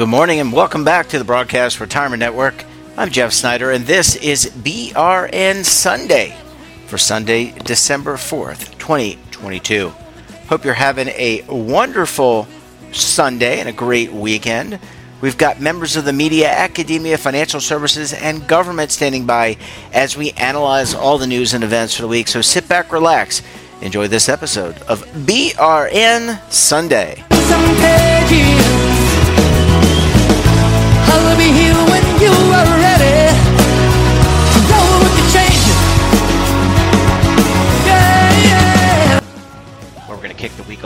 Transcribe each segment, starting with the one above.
Good morning and welcome back to the Broadcast Retirement Network. I'm Jeff Snyder, and this is BRN Sunday for Sunday, December 4th, 2022. Hope you're having a wonderful Sunday and a great weekend. We've got members of the media, academia, financial services, and government standing by as we analyze all the news and events for the week. So sit back, relax, enjoy this episode of BRN Sunday.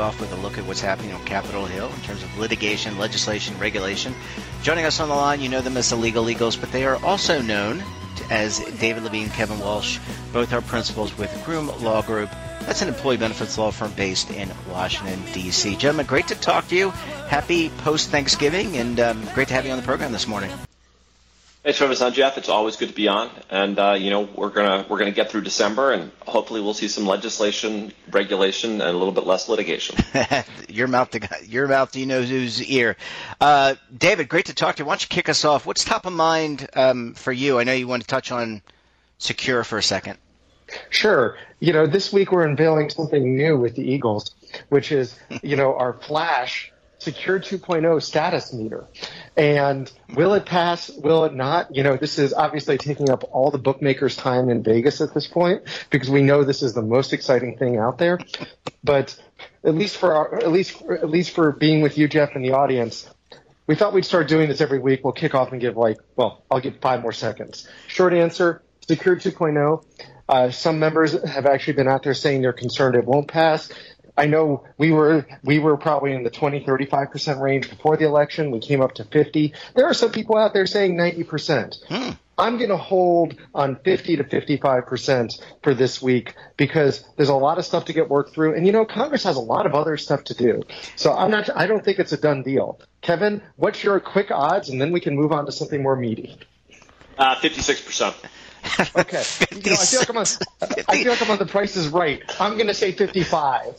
Off with a look at what's happening on Capitol Hill in terms of litigation, legislation, regulation. Joining us on the line, you know them as the Legal Eagles, but they are also known as David Levine, and Kevin Walsh. Both are principals with Groom Law Group. That's an employee benefits law firm based in Washington, D.C. Gentlemen, great to talk to you. Happy post Thanksgiving, and um, great to have you on the program this morning. Thanks for having us on, Jeff. It's always good to be on, and uh, you know we're gonna we're gonna get through December, and hopefully we'll see some legislation, regulation, and a little bit less litigation. your mouth to your mouth to you know whose ear. Uh, David, great to talk to you. Why don't you kick us off? What's top of mind um, for you? I know you want to touch on secure for a second. Sure. You know, this week we're unveiling something new with the Eagles, which is, you know, our Flash Secure 2.0 status meter. And will it pass? Will it not? You know, this is obviously taking up all the bookmakers' time in Vegas at this point because we know this is the most exciting thing out there. But at least for our, at least at least for being with you, Jeff, and the audience, we thought we'd start doing this every week. We'll kick off and give like, well, I'll give five more seconds. Short answer: Secure 2.0. Uh, some members have actually been out there saying they're concerned it won't pass. I know we were we were probably in the 20 35 percent range before the election. We came up to 50. There are some people out there saying 90 percent. I'm going to hold on 50 to 55 percent for this week because there's a lot of stuff to get worked through, and you know Congress has a lot of other stuff to do. So I'm not. I don't think it's a done deal. Kevin, what's your quick odds, and then we can move on to something more meaty. Uh, Fifty-six percent. Okay. You know, I feel like I'm on. I feel like I'm on the Price is Right. I'm going to say 55.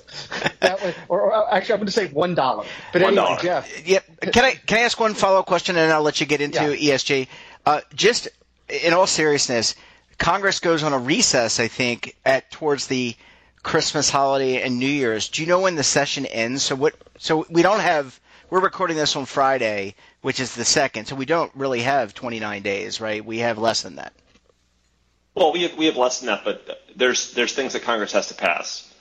That way, or, or actually, I'm going to say one dollar. But anyway, $1. Jeff. Yep. Can I can I ask one follow up question and I'll let you get into Yeah. ESG. Uh, just in all seriousness, Congress goes on a recess. I think at towards the Christmas holiday and New Year's. Do you know when the session ends? So what? So we don't have. We're recording this on Friday, which is the second. So we don't really have 29 days, right? We have less than that. Well, we have we have less than that, but there's there's things that Congress has to pass.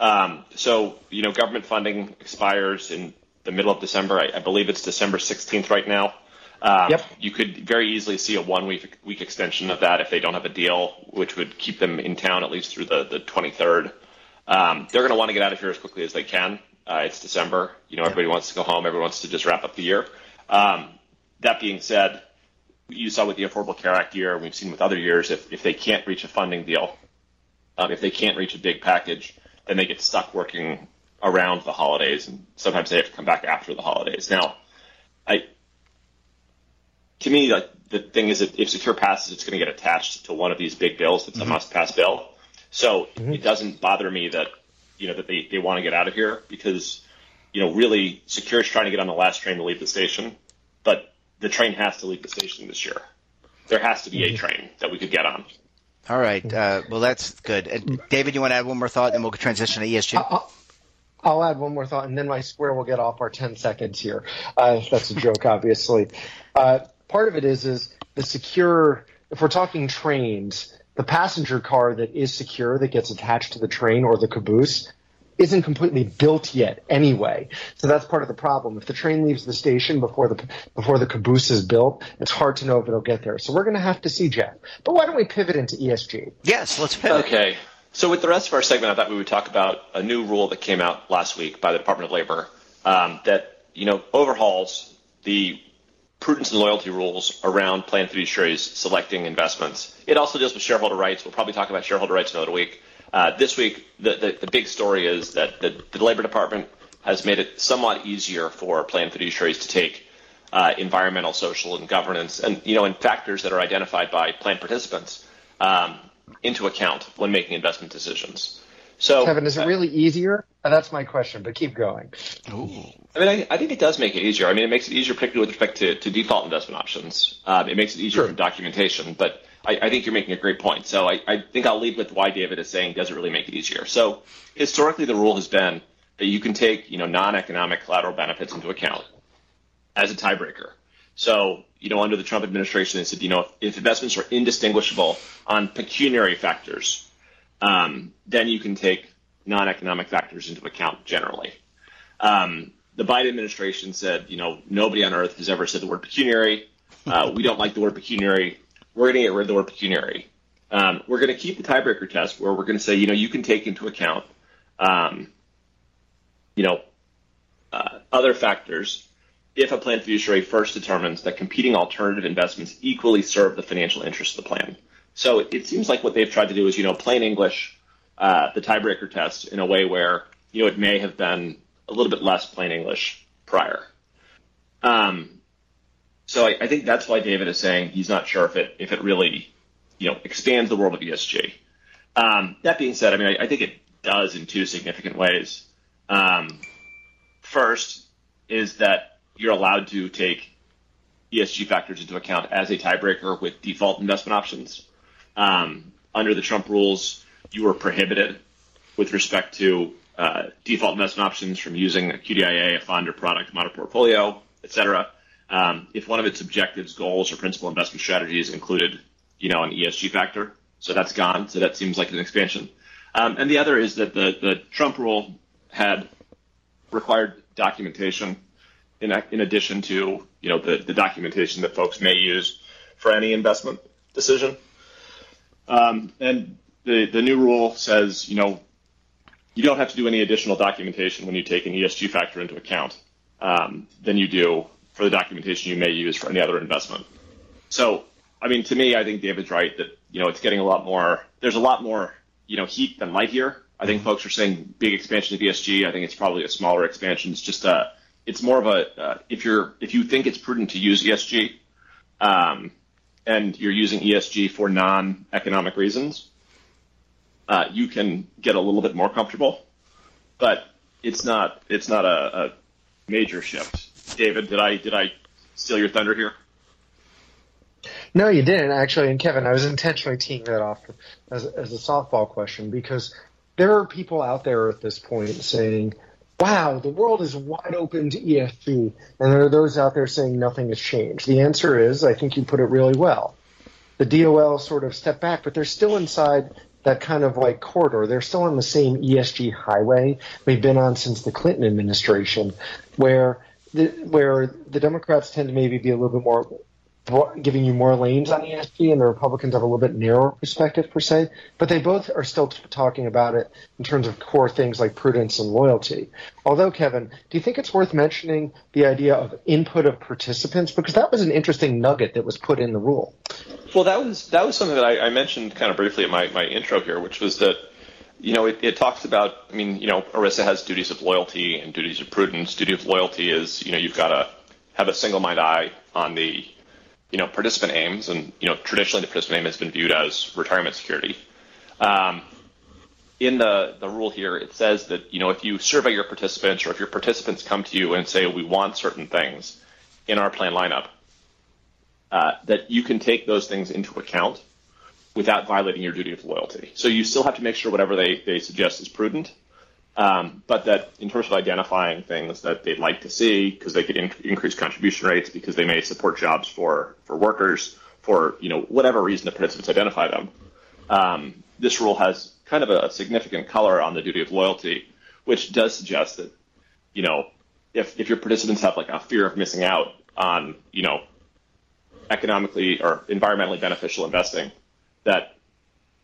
Um, so you know, government funding expires in the middle of December. I, I believe it's December 16th right now. Um, Yep. You could very easily see a one week week extension of that if they don't have a deal, which would keep them in town at least through the the 23rd. Um, they're going to want to get out of here as quickly as they can. Uh, it's December. You know, everybody wants to go home. Everyone wants to just wrap up the year. Um, that being said, you saw with the Affordable Care Act year, we've seen with other years, if, if they can't reach a funding deal, um, if they can't reach a big package, then they get stuck working around the holidays, and sometimes they have to come back after the holidays. Now, I, to me, like the thing is that if Secure passes, it's going to get attached to one of these big bills. It's a must-pass bill, so it doesn't bother me that you know that they, they want to get out of here because you know really Secure is trying to get on the last train to leave the station, the train has to leave the station this year. There has to be a train that we could get on. All right. Uh, well, that's good. And David, you want to add one more thought, and we'll transition to ESG. I'll, I'll add one more thought, and then my square will get off our 10 seconds here. Uh, that's a joke, obviously. Uh, part of it is is the secure. If we're talking trains, the passenger car that is secure that gets attached to the train or the caboose isn't completely built yet anyway. So that's part of the problem. If the train leaves the station before the before the caboose is built, it's hard to know if it'll get there. So we're going to have to see, Jeff. But why don't we pivot into ESG? yes, let's pivot. Okay. So with the rest of our segment, I thought we would talk about a new rule that came out last week by the Department of Labor um, that you know overhauls the prudence and loyalty rules around plan fiduciaries selecting investments. It also deals with shareholder rights. We'll probably talk about shareholder rights another week. Uh, this week, the, the, the, big story is that the, the, Labor Department has made it somewhat easier for plan fiduciaries to take uh, environmental, social, and governance, and you know, and factors that are identified by plan participants um, into account when making investment decisions. So, Kevin, is it uh, really easier? Uh, that's my question, but keep going. Ooh. I mean, I, I, think it does make it easier. I mean, it makes it easier, particularly with respect to, to default investment options. Um, it makes it easier sure. for documentation, but I, I, think you're making a great point. So I, I, think I'll lead with why David is saying does it really make it easier. So historically, the rule has been that you can take you know non-economic collateral benefits into account as a tiebreaker. So you know under the Trump administration, they said you know if, if investments are indistinguishable on pecuniary factors, um, then you can take non-economic factors into account generally. Um, the Biden administration said, you know, nobody on earth has ever said the word pecuniary. Uh, we don't like the word pecuniary we're going to get rid of the word pecuniary. Um, we're going to keep the tiebreaker test where we're going to say, you know, you can take into account, um, you know, uh, other factors if a plan fiduciary first determines that competing alternative investments equally serve the financial interests of the plan. So it, seems like what they've tried to do is, you know, plain English, uh, the tiebreaker test in a way where, you know, it may have been a little bit less plain English prior. Um, so I, I, think that's why David is saying he's not sure if it if it really you know expands the world of ESG. Um, that being said, I mean I, I, think it does in two significant ways. Um, first is that you're allowed to take ESG factors into account as a tiebreaker with default investment options. Um, under the Trump rules, you were prohibited with respect to uh, default investment options from using a QDIA, a fund or product model portfolio, et cetera um, if one of its objectives, goals, or principal investment strategies included, you know, an ESG factor. So that's gone. So that seems like an expansion. Um, and the other is that the, the Trump rule had required documentation in, in addition to, you know, the, the documentation that folks may use for any investment decision. Um, and the, the new rule says, you know, you don't have to do any additional documentation when you take an ESG factor into account um, than you do for the documentation you may use for any other investment. So, I mean, to me, I think David's right that you know it's getting a lot more. There's a lot more you know heat than light here. I think folks are saying big expansion of ESG. I think it's probably a smaller expansion. It's just a. It's more of a uh, if you're if you think it's prudent to use ESG, um, and you're using ESG for non-economic reasons, uh, you can get a little bit more comfortable. But it's not it's not a, a major shift. David, did I did I steal your thunder here? No, you didn't actually. And Kevin, I was intentionally teeing that off as, as a softball question because there are people out there at this point saying, "Wow, the world is wide open to ESG," and there are those out there saying nothing has changed. The answer is, I think you put it really well. The DOL sort of stepped back, but they're still inside that kind of like corridor. They're still on the same ESG highway we've been on since the Clinton administration, where the, where the Democrats tend to maybe be a little bit more giving you more lanes on ESG, and the Republicans have a little bit narrower perspective per se. But they both are still t- talking about it in terms of core things like prudence and loyalty. Although, Kevin, do you think it's worth mentioning the idea of input of participants because that was an interesting nugget that was put in the rule? Well, that was that was something that I, I mentioned kind of briefly in my, my intro here, which was that you know, it, it, talks about, I mean, you know, ERISA has duties of loyalty and duties of prudence. Duty of loyalty is, you know, you've got to have a single minded eye on the, you know, participant aims. And, you know, traditionally the participant aim has been viewed as retirement security. Um, in the, the rule here, it says that, you know, if you survey your participants or if your participants come to you and say, we want certain things in our plan lineup, uh, that you can take those things into account without violating your duty of loyalty. So you still have to make sure whatever they, they suggest is prudent, um, but that in terms of identifying things that they'd like to see, because they could in- increase contribution rates, because they may support jobs for, for workers, for you know whatever reason the participants identify them. Um, this rule has kind of a significant color on the duty of loyalty, which does suggest that you know if if your participants have like a fear of missing out on you know economically or environmentally beneficial investing, that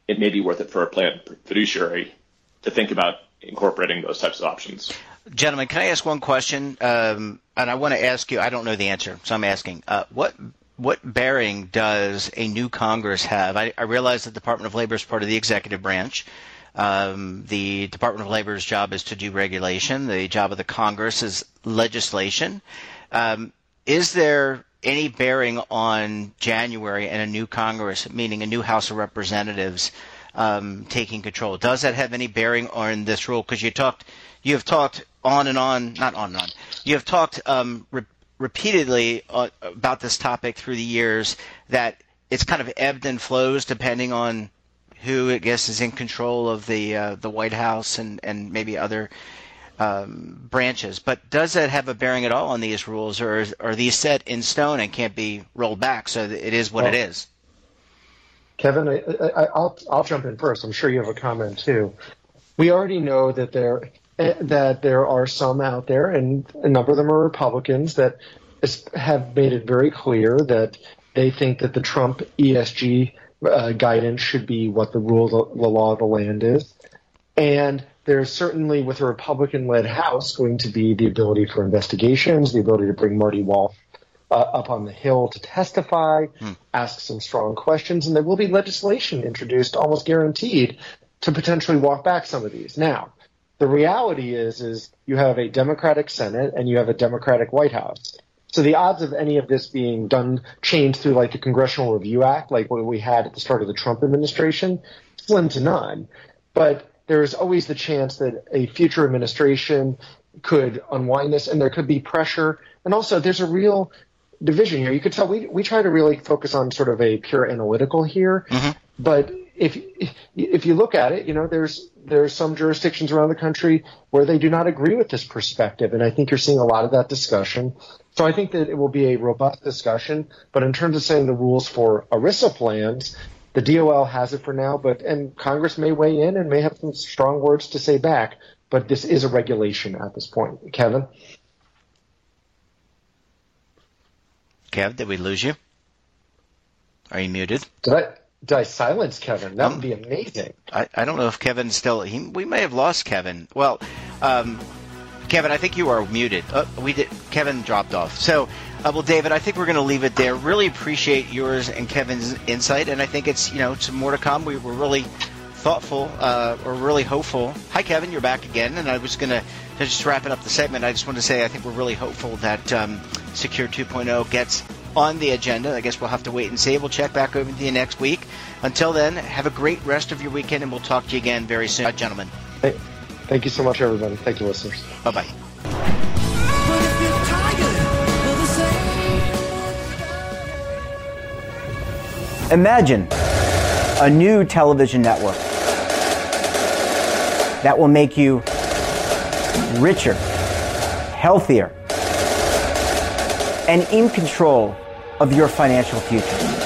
it may be worth it for a plan fiduciary to think about incorporating those types of options. Gentlemen, can I ask one question? Um, and I want to ask you. I don't know the answer, so I'm asking. Uh, what what bearing does a new Congress have? I, I, realize the Department of Labor is part of the executive branch, Um, the Department of Labor's job is to do regulation. The job of the Congress is legislation. Um, is there any bearing on January and a new Congress, meaning a new House of Representatives um, taking control? Does that have any bearing on this rule? Because you talked, you have talked on and on, not on and on. You have talked um, re- repeatedly uh, about this topic through the years that it's kind of ebbed and flows depending on who I guess is in control of the uh, the White House and and maybe other um, branches. But does that have a bearing at all on these rules, or is, are these set in stone and can't be rolled back? So it is what well, it is. Kevin, I, will I'll jump in first. I'm sure you have a comment too. We already know that there eh, that there are some out there, and a number of them are Republicans that have made it very clear that they think that the Trump ESG uh, guidance should be what the rule, the, the law of the land is. And there's certainly, with a Republican led House, going to be the ability for investigations, the ability to bring Marty Walsh uh, up on the Hill to testify, hmm. ask some strong questions, and there will be legislation introduced, almost guaranteed, to potentially walk back some of these. Now, the reality is, is you have a Democratic Senate and you have a Democratic White House. So the odds of any of this being done, changed through like the Congressional Review Act, like what we had at the start of the Trump administration, slim to none. But there's always the chance that a future administration could unwind this and there could be pressure. And also there's a real division here. You could tell we, we try to really focus on sort of a pure analytical here, mm-hmm. but if if you look at it, you know, there's there's some jurisdictions around the country where they do not agree with this perspective, and I think you're seeing a lot of that discussion. So I think that it will be a robust discussion. But in terms of setting the rules for ERISA plans, the DOL has it for now, but and Congress may weigh in and may have some strong words to say back. But this is a regulation at this point. Kevin. Kev, did we lose you? Are you muted? Did I? Did I silence Kevin? That um, would be amazing. I, I don't know if Kevin's still. He, we may have lost Kevin. Well, um, Kevin, I think you are muted. Uh, we did. Kevin dropped off. So, uh, well, David, I think we're going to leave it there. Really appreciate yours and Kevin's insight, and I think it's you know some more to come. We were really thoughtful. Uh, we're really hopeful. Hi, Kevin, you're back again, and I was going to just wrapping up the segment. I just want to say I think we're really hopeful that um, Secure 2.0 gets on the agenda. I guess we'll have to wait and see. We'll check back over to you next week. Until then, have a great rest of your weekend, and we'll talk to you again very soon, gentlemen. Hey, thank you so much, everybody. Thank you, listeners. Bye bye. Imagine a new television network that will make you richer, healthier, and in control of your financial future.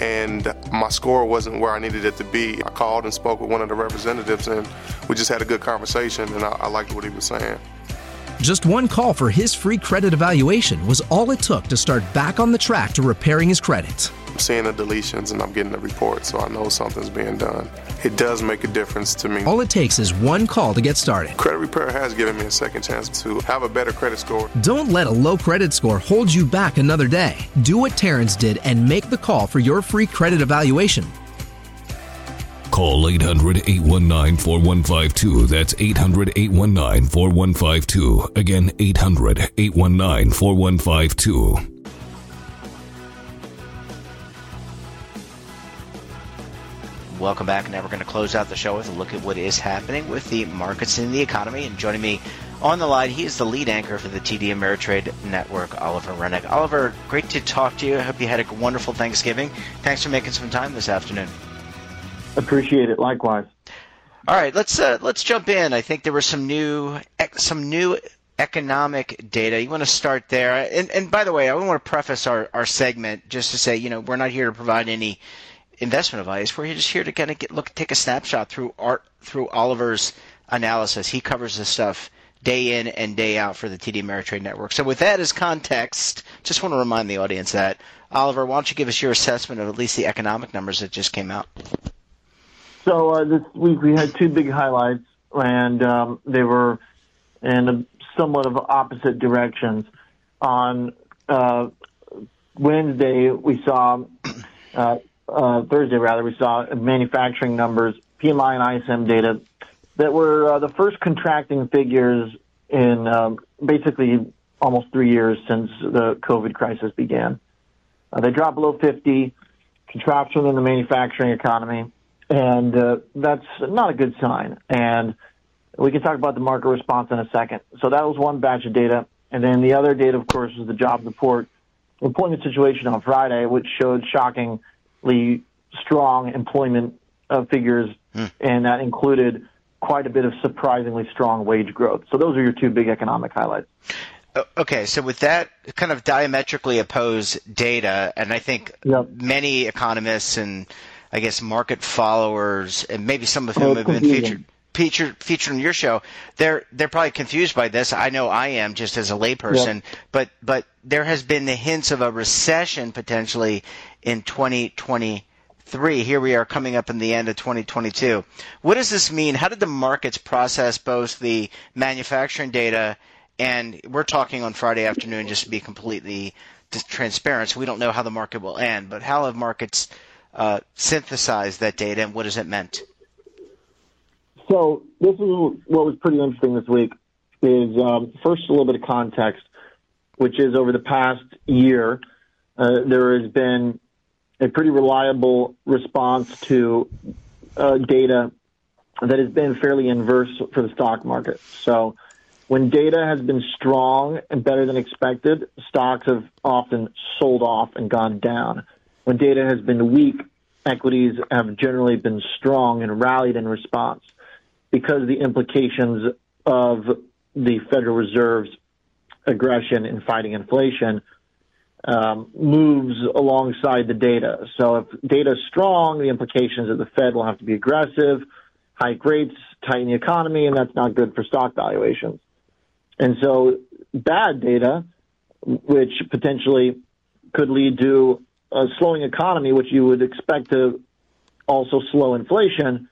and my score wasn't where I needed it to be. I called and spoke with one of the representatives, and we just had a good conversation, and I, I liked what he was saying. Just one call for his free credit evaluation was all it took to start back on the track to repairing his credit. I'm seeing the deletions and I'm getting the report, so I know something's being done. It does make a difference to me. All it takes is one call to get started. Credit repair has given me a second chance to have a better credit score. Don't let a low credit score hold you back another day. Do what Terrence did and make the call for your free credit evaluation. Call 800 819 4152. That's 800 819 4152. Again, 800 819 4152. Welcome back. Now we're going to close out the show with a look at what is happening with the markets and the economy. And joining me on the line, he is the lead anchor for the TD Ameritrade Network, Oliver Renick. Oliver, great to talk to you. I hope you had a wonderful Thanksgiving. Thanks for making some time this afternoon. Appreciate it. Likewise. All right, let's uh, let's jump in. I think there were some new some new economic data. You want to start there? And, and by the way, I want to preface our, our segment just to say, you know, we're not here to provide any investment advice. We're just here to kind of get look take a snapshot through art through Oliver's analysis. He covers this stuff day in and day out for the TD Ameritrade Network. So with that as context, just want to remind the audience that Oliver, why don't you give us your assessment of at least the economic numbers that just came out? So uh, this week we had two big highlights, and um, they were in somewhat of opposite directions. On uh, Wednesday, we saw uh, uh, Thursday rather, we saw manufacturing numbers, PMI and ISM data that were uh, the first contracting figures in um, basically almost three years since the COVID crisis began. Uh, they dropped below 50, contraction in the manufacturing economy, and uh, that's not a good sign. And we can talk about the market response in a second. So that was one batch of data. And then the other data, of course, is the job report employment situation on Friday, which showed strong employment uh, figures, Hmm. and that included quite a bit of surprisingly strong wage growth. So those are your two big economic highlights. Okay, so with that kind of diametrically opposed data, and I think Yep. many economists and I guess market followers, and maybe some of Oh, whom it's have been featured featured featured on your show, they're they're probably confused by this. I know I am just as a layperson, but but there has been the hints of a recession potentially in 2023. Here we are coming up in the end of 2022. What does this mean? How did the markets process both the manufacturing data and we're talking on Friday afternoon just to be completely transparent. So we don't know how the market will end, but how have markets uh, synthesized that data and what has it meant? So this is what was pretty interesting this week. Is um, first a little bit of context, which is over the past year, uh, there has been a pretty reliable response to uh, data that has been fairly inverse for the stock market. So when data has been strong and better than expected, stocks have often sold off and gone down. When data has been weak, equities have generally been strong and rallied in response because the implications of the Federal Reserve's aggression in fighting inflation um, moves alongside the data. So if data is strong, the implications of the Fed will have to be aggressive, hike rates, tighten the economy, and that's not good for stock valuations. And so bad data, which potentially could lead to a slowing economy, which you would expect to also slow inflation,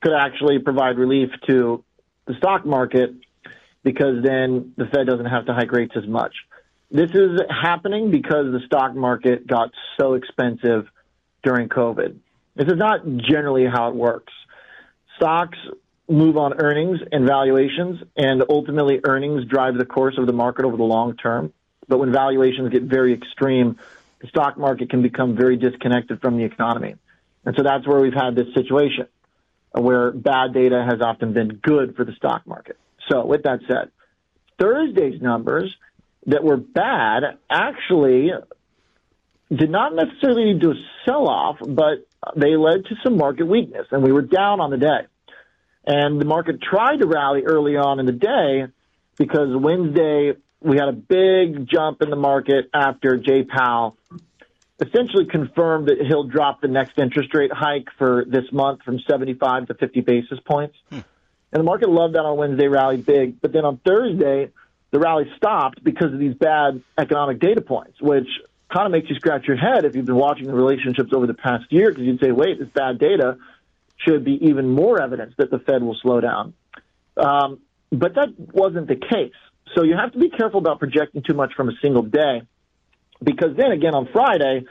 could actually provide relief to the stock market because then the Fed doesn't have to hike rates as much. This is happening because the stock market got so expensive during COVID. This is not generally how it works. Stocks move on earnings and valuations, and ultimately earnings drive the course of the market over the long term. But when valuations get very extreme, the stock market can become very disconnected from the economy. And so that's where we've had this situation where bad data has often been good for the stock market. So with that said, Thursday's numbers that were bad actually did not necessarily lead to a sell off, but they led to some market weakness and we were down on the day. And the market tried to rally early on in the day because Wednesday we had a big jump in the market after Jay Powell essentially confirmed that he'll drop the next interest rate hike for this month from 75 to 50 basis points. Hmm. And the market loved that on Wednesday, rallied big. But then on Thursday, the rally stopped because of these bad economic data points, which kind of makes you scratch your head if you've been watching the relationships over the past year because you'd say, wait, this bad data should be even more evidence that the Fed will slow down. Um, but that wasn't the case. So you have to be careful about projecting too much from a single day because then again on Friday,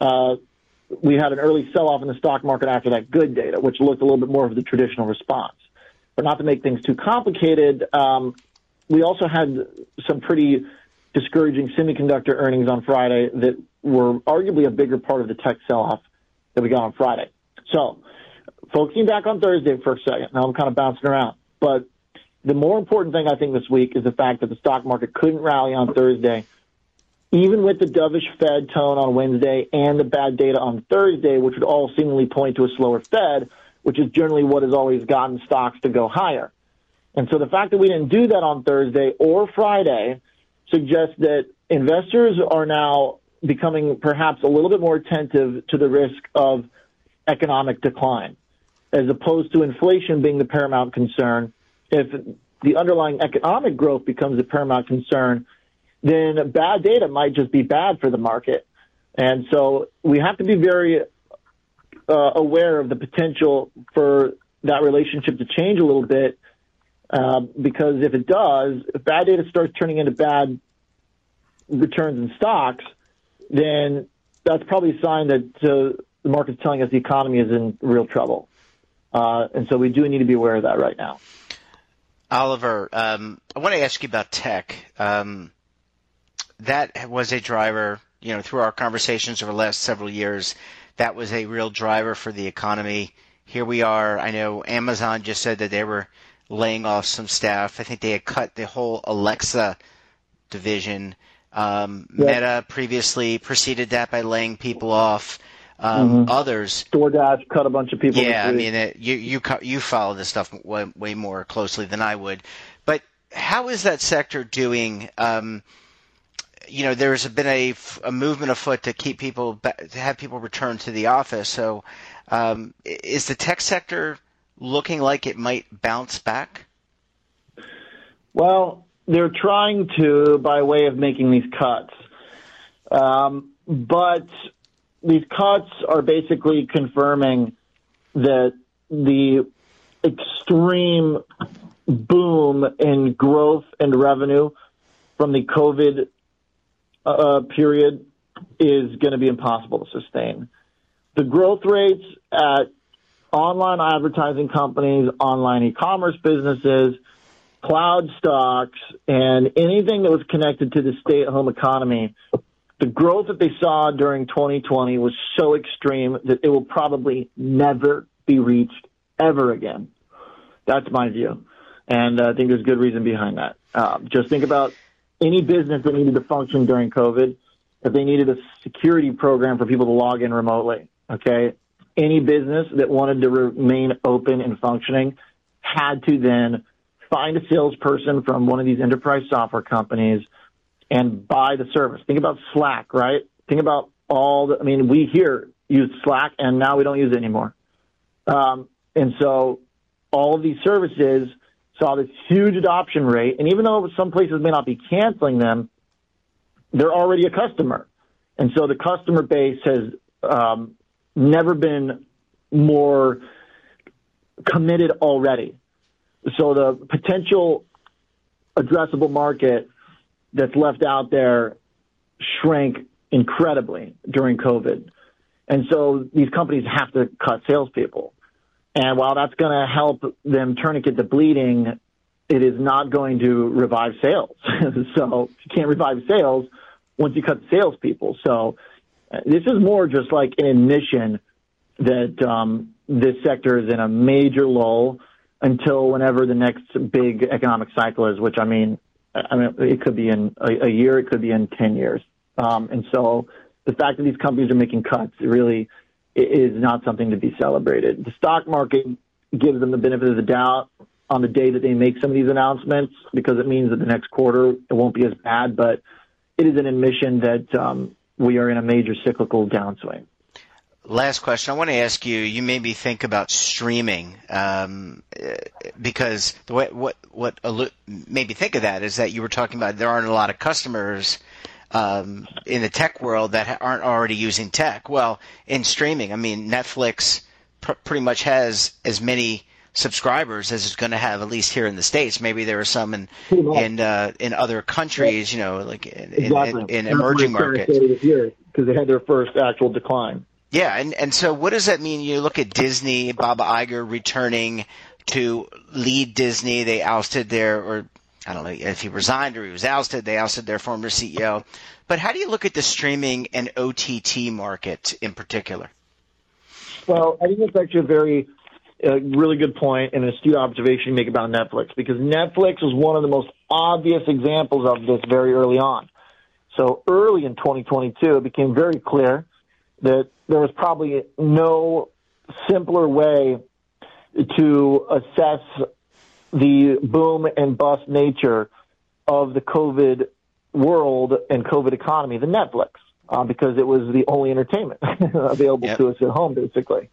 uh, we had an early sell off in the stock market after that good data, which looked a little bit more of the traditional response. But not to make things too complicated, um, we also had some pretty discouraging semiconductor earnings on Friday that were arguably a bigger part of the tech sell off that we got on Friday. So, focusing back on Thursday for a second, now I'm kind of bouncing around, but the more important thing I think this week is the fact that the stock market couldn't rally on Thursday, even with the dovish Fed tone on Wednesday and the bad data on Thursday, which would all seemingly point to a slower Fed, which is generally what has always gotten stocks to go higher. And so the fact that we didn't do that on Thursday or Friday suggests that investors are now becoming perhaps a little bit more attentive to the risk of economic decline, as opposed to inflation being the paramount concern. If the underlying economic growth becomes the paramount concern, then bad data might just be bad for the market. And so we have to be very uh, aware of the potential for that relationship to change a little bit. Uh, because if it does, if bad data starts turning into bad returns in stocks, then that's probably a sign that uh, the market's telling us the economy is in real trouble. Uh, and so we do need to be aware of that right now. Oliver, um, I want to ask you about tech. Um, that was a driver, you know, through our conversations over the last several years. That was a real driver for the economy. Here we are. I know Amazon just said that they were laying off some staff. I think they had cut the whole Alexa division. Um, Yeah. Meta previously preceded that by laying people off. Um, Mhm. Others, DoorDash cut a bunch of people. yeah, I mean, it, you you you follow this stuff way, way more closely than I would. But how is that sector doing? Um, you know, there has been a movement afoot to keep people to have people return to the office. So, um, is the tech sector looking like it might bounce back? Well, they're trying to by way of making these cuts. Um, but these cuts are basically confirming that the extreme boom in growth and revenue from the COVID uh, period is going to be impossible to sustain. The growth rates at online advertising companies, online e-commerce businesses, cloud stocks, and anything that was connected to the stay-at-home economy, the growth that they saw during 2020 was so extreme that it will probably never be reached ever again. That's my view. And I think there's good reason behind that. Uh, just think about any business that needed to function during COVID, if they needed a security program for people to log in remotely, okay? Any business that wanted to remain open and functioning had to then find a salesperson from one of these enterprise software companies and buy the service. Think about Slack, right? Think about all the, I mean, we here use Slack and now we don't use it anymore. Um, and so all of these services saw this huge adoption rate. And even though some places may not be canceling them, they're already a customer. And so the customer base has um, never been more committed already. So the potential addressable market that's left out there shrank incredibly during COVID. And so these companies have to cut salespeople. And while that's going to help them tourniquet the bleeding, it is not going to revive sales. so you can't revive sales once you cut salespeople. So this is more just like an admission that um, this sector is in a major lull until whenever the next big economic cycle is, which I mean, I mean, it could be in a, a year, it could be in 10 years. Um, and so the fact that these companies are making cuts really is not something to be celebrated. The stock market gives them the benefit of the doubt on the day that they make some of these announcements because it means that the next quarter it won't be as bad, but it is an admission that um, we are in a major cyclical downswing. Last question. I want to ask you. You made me think about streaming um, because the way, what what made me think of that is that you were talking about there aren't a lot of customers um, in the tech world that aren't already using tech. Well, in streaming, I mean, Netflix pr- pretty much has as many subscribers as it's going to have at least here in the states. Maybe there are some in in uh, in other countries, you know, like in, exactly. in, in, in emerging markets. Because they had their first actual decline. Yeah, and and so what does that mean? You look at Disney, Bob Iger returning to lead Disney. They ousted their, or I don't know if he resigned or he was ousted. They ousted their former CEO. But how do you look at the streaming and OTT market in particular? Well, I think it's actually a very a really good point and an astute observation you make about Netflix because Netflix was one of the most obvious examples of this very early on. So early in 2022, it became very clear that there was probably no simpler way to assess the boom and bust nature of the COVID world and COVID economy than Netflix, uh, because it was the only entertainment available yep. to us at home, basically.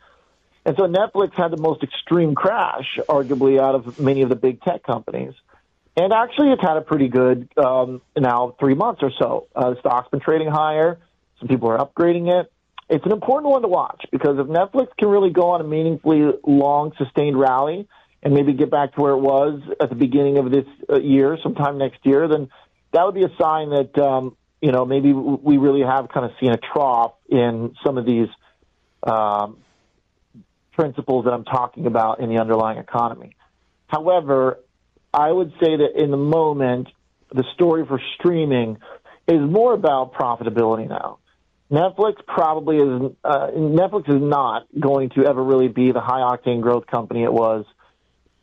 And so Netflix had the most extreme crash, arguably, out of many of the big tech companies. And actually, it's had a pretty good um, now three months or so. Uh, the stock's been trading higher. Some people are upgrading it it's an important one to watch because if Netflix can really go on a meaningfully long, sustained rally and maybe get back to where it was at the beginning of this uh, year, sometime next year, then that would be a sign that um, you know maybe we really have kind of seen a trough in some of these um, principles that I'm talking about in the underlying economy. However, I would say that in the moment, the story for streaming is more about profitability now. Netflix probably is. Uh, Netflix is not going to ever really be the high octane growth company it was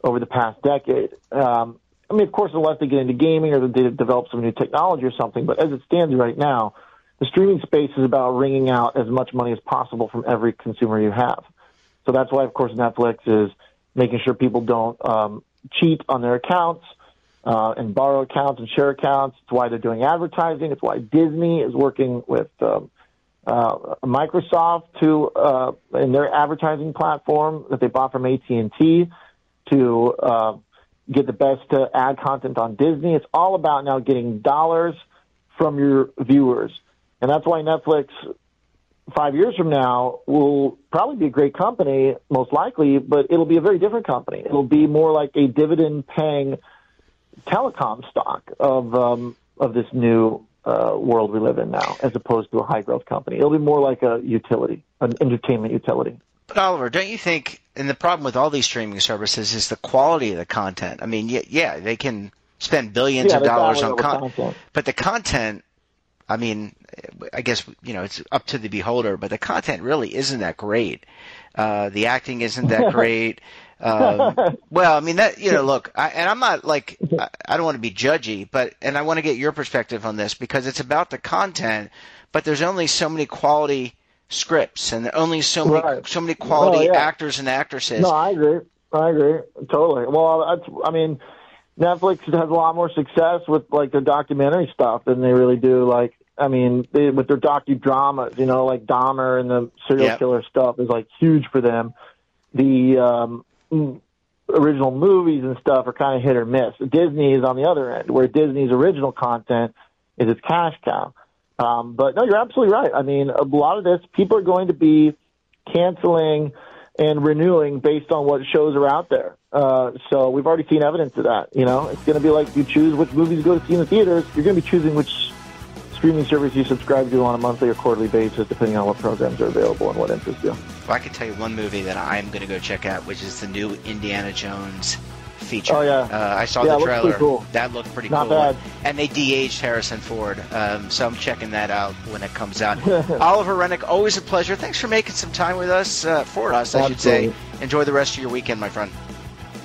over the past decade. Um, I mean, of course, unless they get into gaming or they develop some new technology or something. But as it stands right now, the streaming space is about wringing out as much money as possible from every consumer you have. So that's why, of course, Netflix is making sure people don't um, cheat on their accounts uh, and borrow accounts and share accounts. It's why they're doing advertising. It's why Disney is working with um, uh, Microsoft to uh, in their advertising platform that they bought from AT and T to uh, get the best uh, ad content on Disney. It's all about now getting dollars from your viewers, and that's why Netflix five years from now will probably be a great company, most likely, but it'll be a very different company. It'll be more like a dividend-paying telecom stock of um, of this new uh, world we live in now, as opposed to a high growth company. It'll be more like a utility, an entertainment utility. But Oliver, don't you think? And the problem with all these streaming services is the quality of the content. I mean, yeah, yeah they can spend billions yeah, of dollars on con- content, but the content. I mean, I guess you know it's up to the beholder, but the content really isn't that great. Uh, the acting isn't that great. Um, well, I mean that you know, look, I, and I'm not like I, I don't want to be judgy, but and I want to get your perspective on this because it's about the content, but there's only so many quality scripts and only so many right. so many quality oh, yeah. actors and actresses. No, I agree. I agree totally. Well, that's, I mean, Netflix has a lot more success with like their documentary stuff than they really do like I mean, they, with their docudramas, you know, like Dahmer and the serial yep. killer stuff is like huge for them. The um, original movies and stuff are kind of hit or miss. Disney is on the other end, where Disney's original content is its cash cow. Um, but no, you're absolutely right. I mean, a lot of this, people are going to be canceling and renewing based on what shows are out there. Uh, so we've already seen evidence of that. You know, it's going to be like you choose which movies to go to see in the theaters. You're going to be choosing which streaming service you subscribe to on a monthly or quarterly basis, depending on what programs are available and what interests you. Well, I can tell you one movie that I'm going to go check out, which is the new Indiana Jones feature. Oh yeah, uh, I saw yeah, the trailer. Cool. That looked pretty Not cool. Bad. And they de-aged Harrison Ford, um, so I'm checking that out when it comes out. Oliver Renick, always a pleasure. Thanks for making some time with us, uh, for us, I Absolutely. should say. Enjoy the rest of your weekend, my friend.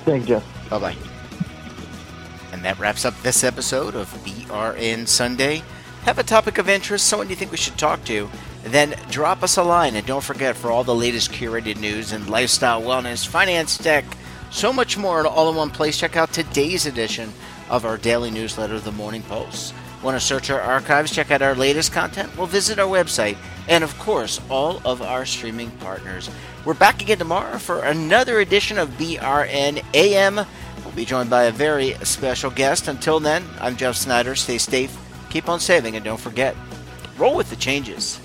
Thank you. Bye bye. And that wraps up this episode of BRN Sunday. Have a topic of interest, someone you think we should talk to, then drop us a line. And don't forget, for all the latest curated news and lifestyle, wellness, finance, tech, so much more all in one place, check out today's edition of our daily newsletter, The Morning Post. Want to search our archives, check out our latest content? Well, visit our website and, of course, all of our streaming partners. We're back again tomorrow for another edition of BRN AM. We'll be joined by a very special guest. Until then, I'm Jeff Snyder. Stay safe, keep on saving, and don't forget roll with the changes.